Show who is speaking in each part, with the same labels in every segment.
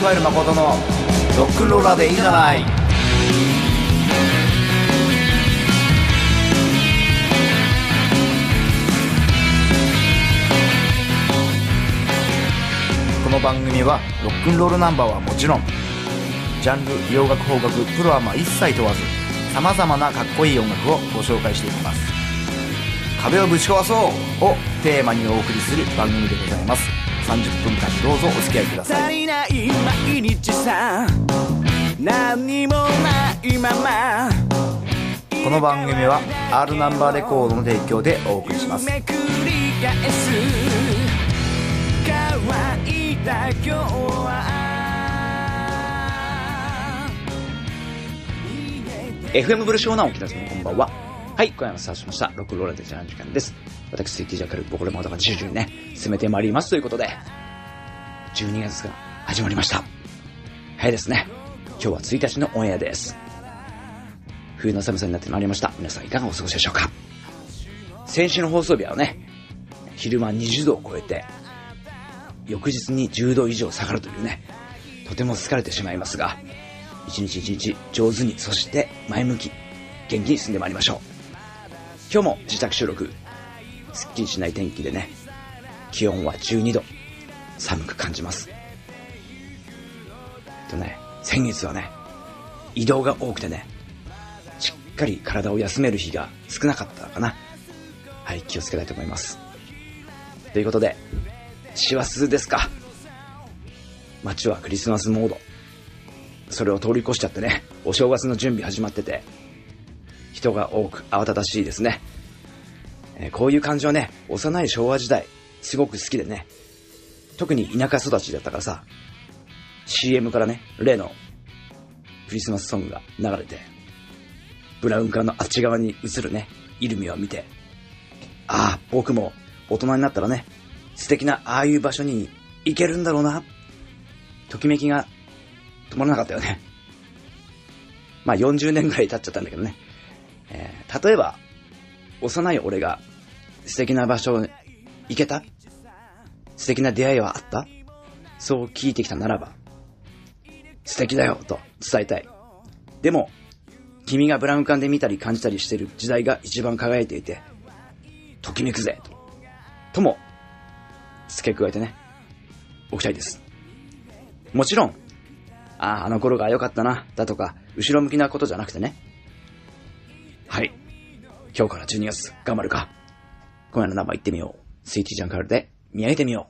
Speaker 1: 加える誠のロックンローラーでいいじゃない。この番組はロックンロールナンバーはもちろんジャンル洋楽邦楽プロアマ一切問わずさまざまなかっこいい音楽をご紹介していきます。壁をぶち壊そうをテーマにお送りする番組でございます。30分間どうぞお付き合いください
Speaker 2: 足りない毎日さ何にもないまま
Speaker 1: この番組は R ナンバーレコードの提供でお送りします
Speaker 2: めくり返す乾いた今日は
Speaker 3: FM ブルショーなおきなさんこんばんは。はい、今夜もスタートしました。ロックローラーでジャーの時間です。私、スイッティジャカル、僕らもだから徐々にね、進めてまいりますということで、12月が始まりました。早いですね。今日は1日のオンエアです。冬の寒さになってまいりました。皆さんいかがお過ごしでしょうか先週の放送日はね、昼間20度を超えて、翌日に10度以上下がるというね、とても疲れてしまいますが、一日一日上手に、そして前向き、元気に進んでまいりましょう。今日も自宅収録、すっきりしない天気でね、気温は12度、寒く感じます。とね、先月はね、移動が多くてね、しっかり体を休める日が少なかったかな。はい、気をつけたいと思います。ということで、師走ですか。街はクリスマスモード。それを通り越しちゃってね、お正月の準備始まってて、人が多く慌ただしいですね。えこういう感じはね、幼い昭和時代、すごく好きでね、特に田舎育ちだったからさ、CM からね、例のクリスマスソングが流れて、ブラウン管のあっち側に映るね、イルミを見て、ああ、僕も大人になったらね、素敵なああいう場所に行けるんだろうな、ときめきが止まらなかったよね。まあ40年ぐらい経っちゃったんだけどね。えー例えば、幼い俺が素敵な場所に行けた？素敵な出会いはあった？そう聞いてきたならば、素敵だよと伝えたい。でも、君がブラウン管で見たり感じたりしてる時代が一番輝いていて、ときめくぜと。とも、付け加えてね、おきたいです。もちろん、ああ、あの頃が良かったな、だとか、後ろ向きなことじゃなくてね。はい。今日から12月、頑張るか。今夜のナンバー行ってみよう。スイッチジャンカールで見上げてみよう。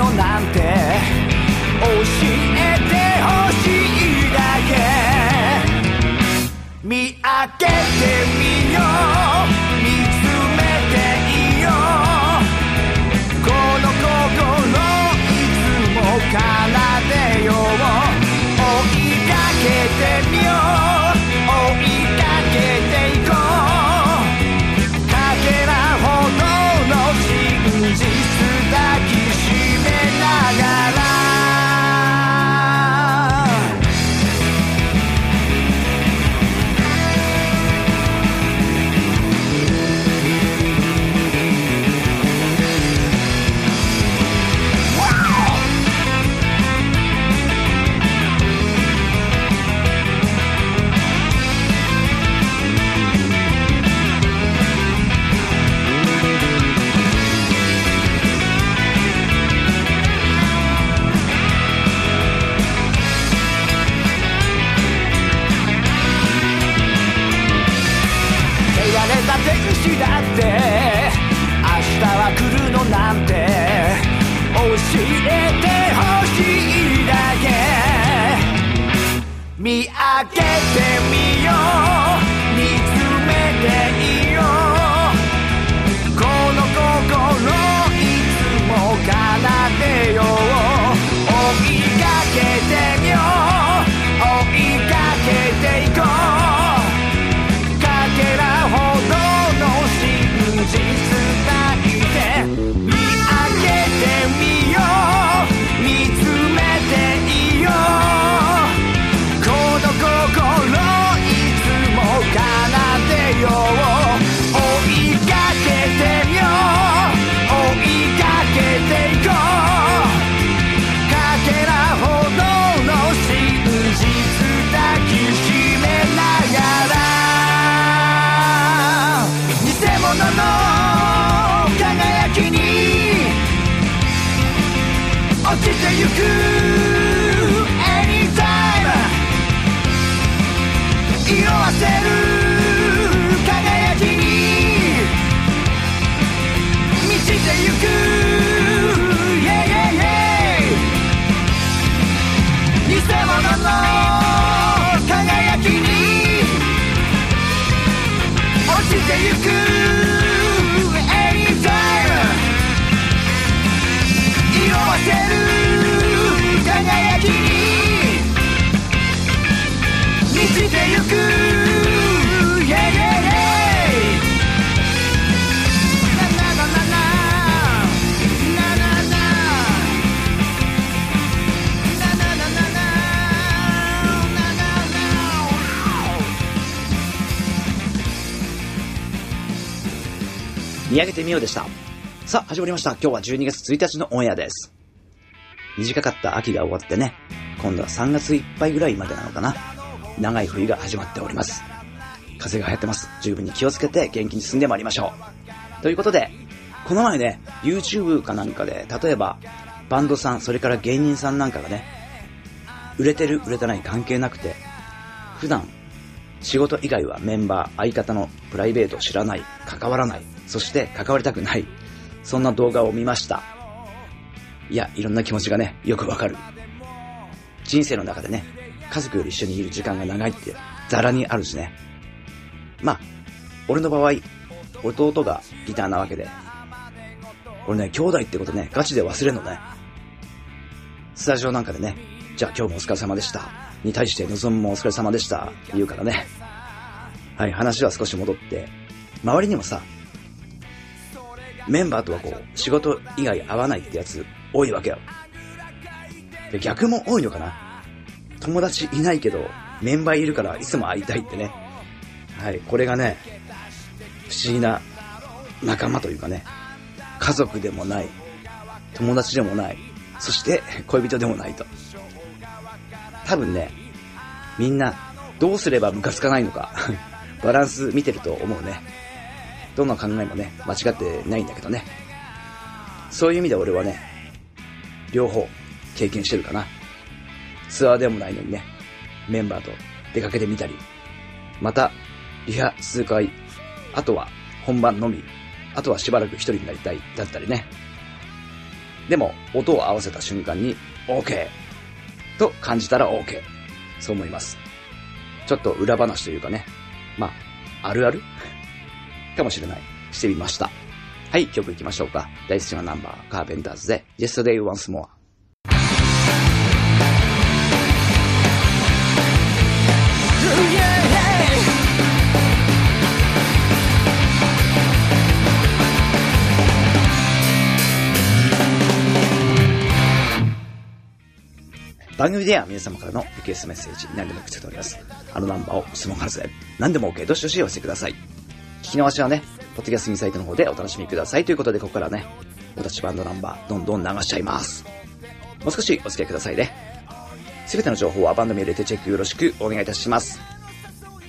Speaker 2: のなんて教えてほしいだけ。見上げてみ輝きに満ちてゆく Yeah, yeah, yeah 偽物の輝きに落ちてゆく Anytime 色あせる輝きに満ちてゆく
Speaker 3: 見上げてみようでした。さあ、始まりました。今日は12月1日のオンエアです。短かった秋が終わってね、今度は3月いっぱいぐらいまでなのかな。長い冬が始まっております。風が流行ってます。十分に気をつけて元気に進んでまいりましょう。ということで、この前ね、YouTube かなんかで、例えば、バンドさん、それから芸人さんなんかがね、売れてる売れてない関係なくて、普段仕事以外はメンバー、相方のプライベートを知らない、関わらない、そして関わりたくない、そんな動画を見ました。いや、いろんな気持ちがね、よくわかる。人生の中でね、家族より一緒にいる時間が長いって、ザラにあるしね。まあ、俺の場合、弟がギターなわけで、俺ね、兄弟ってことね、ガチで忘れんのね。スタジオなんかでね、じゃあ今日もお疲れ様でした。に対して望むもお疲れ様でした。言うからね。はい、話は少し戻って、周りにもさ、メンバーとはこう、仕事以外合わないってやつ多いわけよ。で逆も多いのかな友達いないけど、メンバーいるからいつも会いたいってね。はい、これがね、不思議な仲間というかね、家族でもない、友達でもない、そして恋人でもないと。多分ね、みんなどうすればムカつかないのか、バランス見てると思うね。どんな考えもね、間違ってないんだけどね。そういう意味で俺はね、両方経験してるかな。ツアーでもないのにね、メンバーと出かけてみたり、また、リハ数回、あとは本番のみ、あとはしばらく一人になりたいだったりね。でも、音を合わせた瞬間に、OK! と感じたら OK! そう思います。ちょっと裏話というかね、まあ、あるある？かもしれない。してみました。はい、曲行きましょうか。大好きなナンバー、カーペンターズで、Yesterday Once More。番組では皆様からのリクエストメッセージ何でも受け付けております。あのナンバーを質問はず何でも OK どしどしお寄せください。聞き逃しはね、ポッドキャストインサイトの方でお楽しみくださいということで、ここからね、お立ちバンドナンバーどんどん流しちゃいます。もう少しお付き合いくださいね。すべての情報はバンド名入れてチェックよろしくお願いいたします。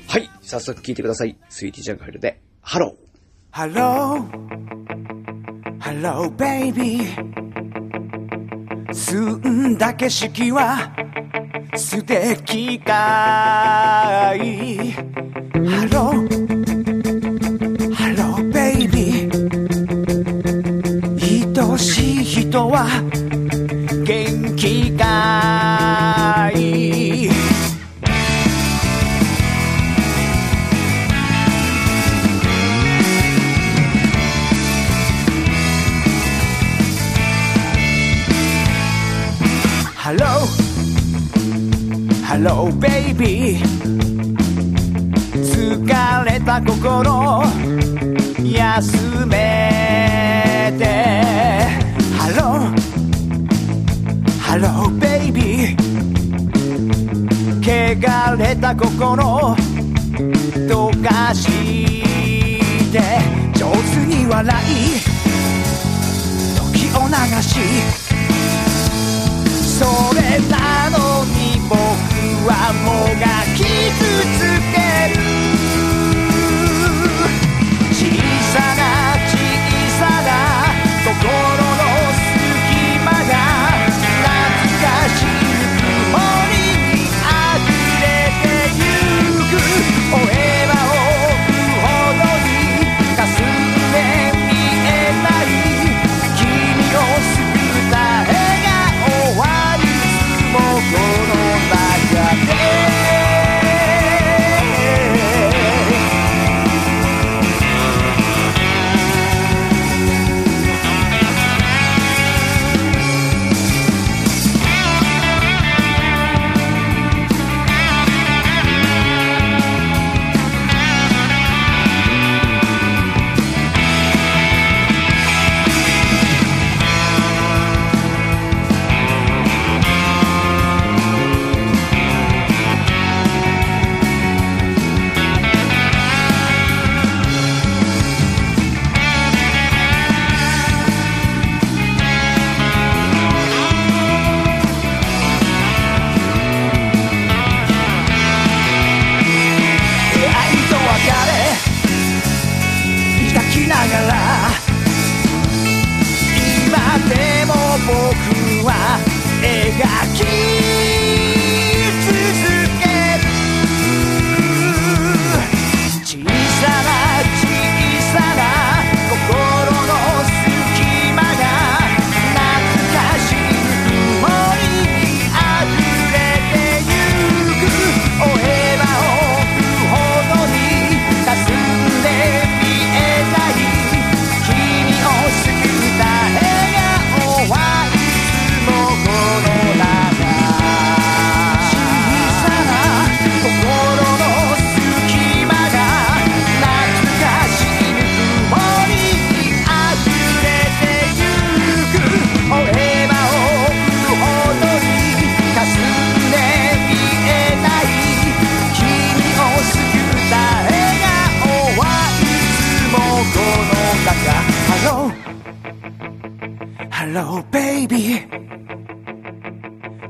Speaker 3: はい、早速聞いてください。スイーティージャングフルで、ハロー。
Speaker 2: Hello Hello baby 澄んだ景色は素敵かい Hello Hello baby 愛しいHello Hello baby 疲れた心休めて。 Hello Hello baby 汚れた心。溶かして。上手に笑い。時を流し。それなのに僕はもがき続け。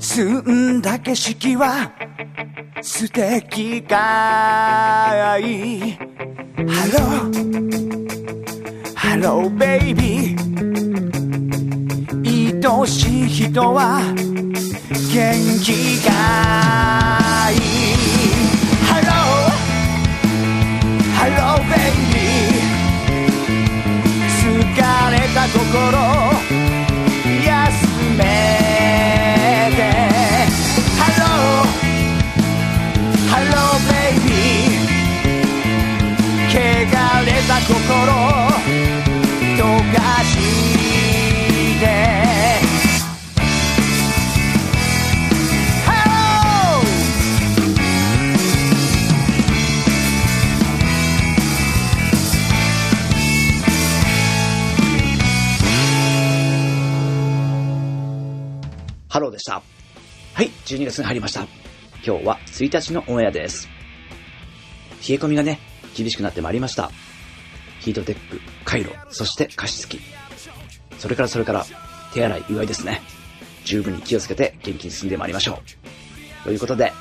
Speaker 2: 澄んだ景色は素敵かい。 Hello Hello baby 愛しい人は元気かい。 Hello Hello baby 疲れた心ハローハロー
Speaker 3: でした。はい、12月に入りました。今日は1日のオンエアです。冷え込みがね、厳しくなってまいりました。ヒートテック、カイロ、そして加湿器。それからそれから、手洗い、うがいですね。十分に気をつけて元気に進んでまいりましょう。ということで、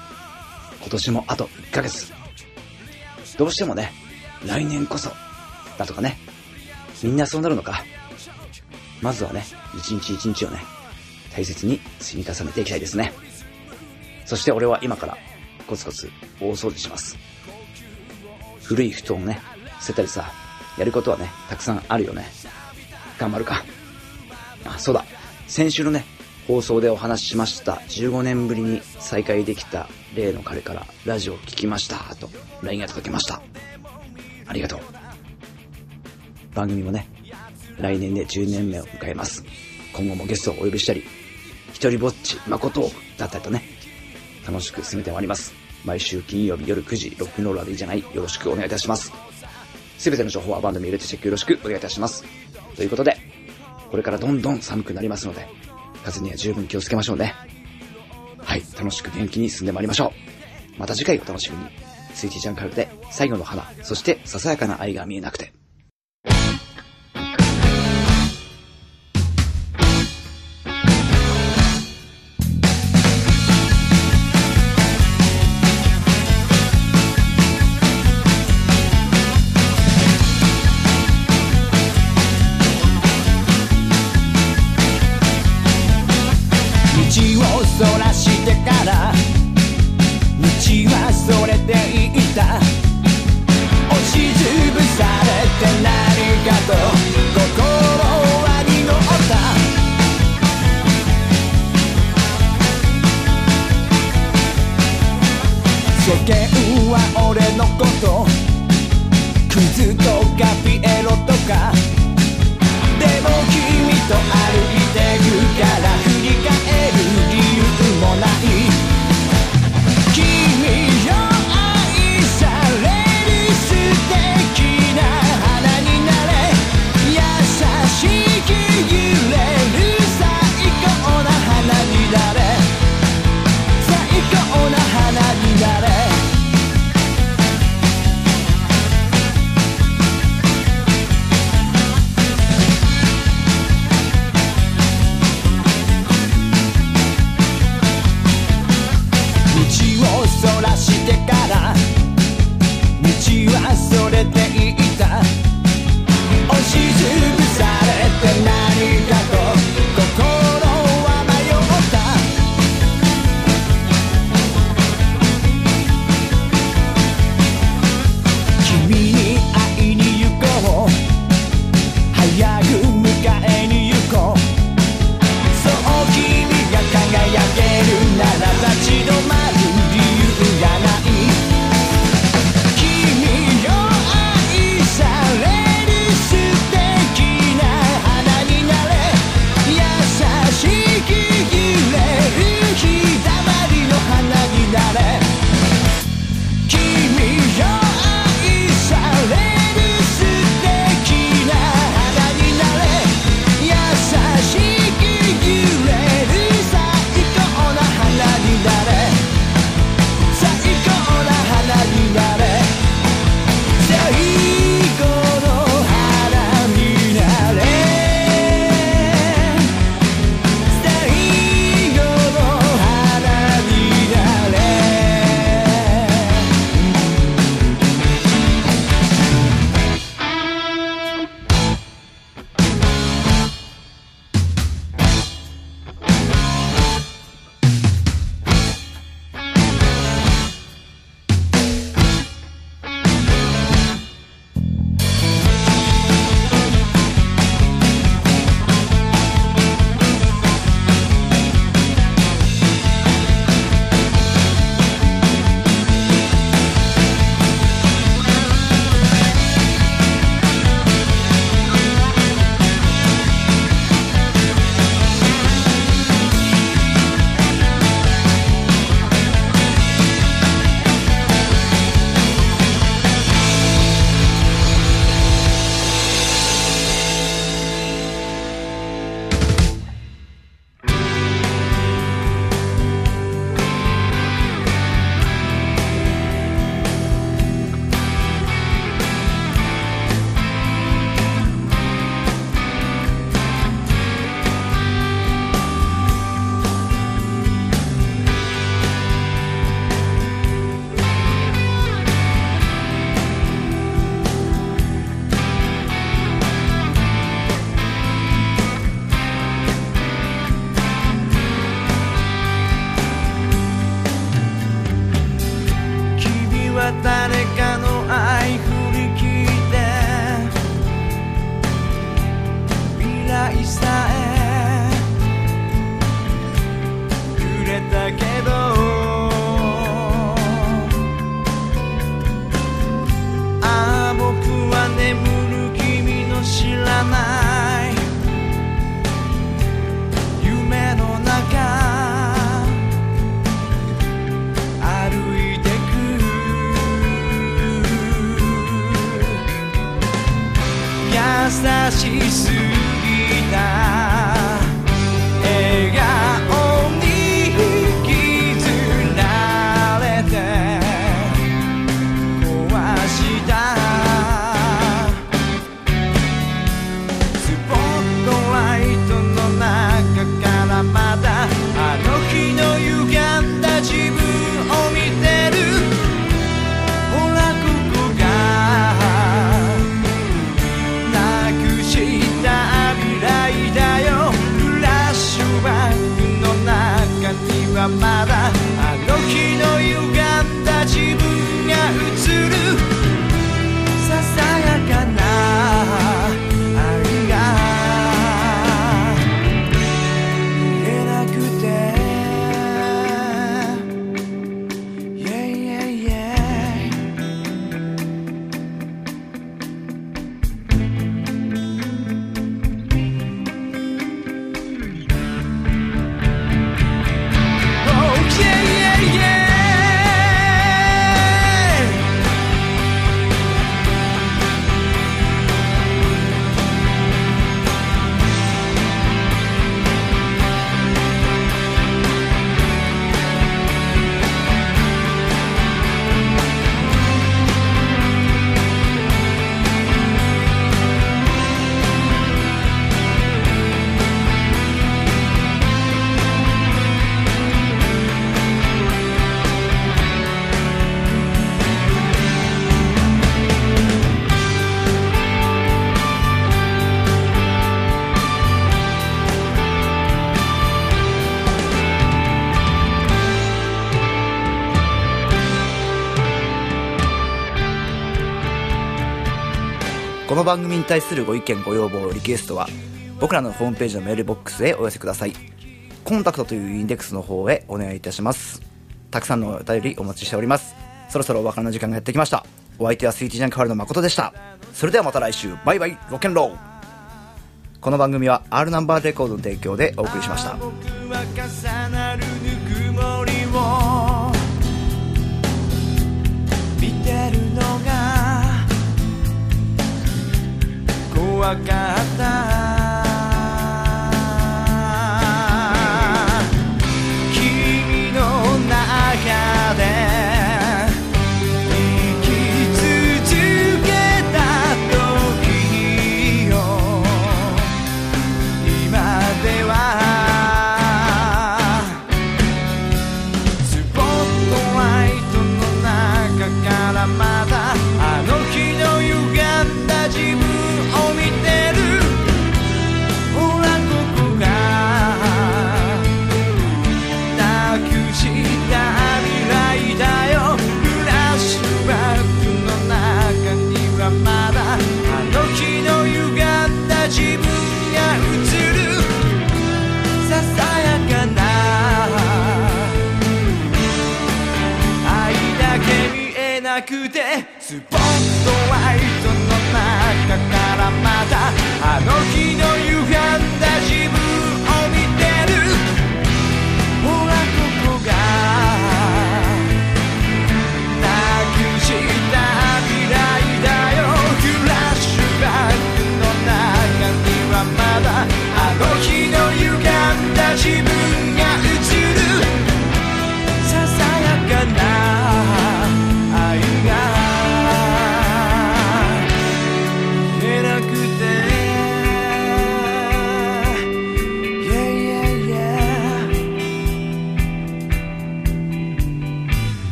Speaker 3: 今年もあと1ヶ月。どうしてもね、来年こそ、だとかね。みんなそうなるのか。まずはね、一日一日をね、大切に積み重ねていきたいですね。そして俺は今からコツコツ大掃除します。古い布団をね、捨てたりさ、やることはね、たくさんあるよね。頑張るか。あ、そうだ。先週のね、
Speaker 2: 放送でお話ししました15年ぶりに再会できた例の彼からラジオを聞きましたと LINE が届きました。ありがとう。番組もね、来年で10年目を迎えます。今後もゲストをお呼びしたり、一人ぼっち誠だったりとね、楽しく進めてまいります。毎週金曜日夜9時、ロックンローラーでいいじゃない、よろしくお願いいたします。すべての情報はバンドに入れてチェックよろしくお願いいたします。ということで、これからどんどん寒くなりますので、風には十分気をつけましょうね。はい、楽しく元気に進んでまいりましょう。また次回お楽しみに。スイーティジャンカルで最後の花、そしてささやかな愛が見えなくて。
Speaker 4: 優し
Speaker 2: すぎた。の
Speaker 3: 番組に対するご意見ご要望リクエストは僕らのホームページのメールボックスへお寄せください。コンタクトというインデックスの方へお願いいたします。たくさんのお便りお待ちしております。そろそろお別れの時間がやってきました。お相手はスイーティージャンクファルの誠でした。それではまた来週。バイバイ。ロケンローこの番組は R ナンバーレコードの提供でお送りしました。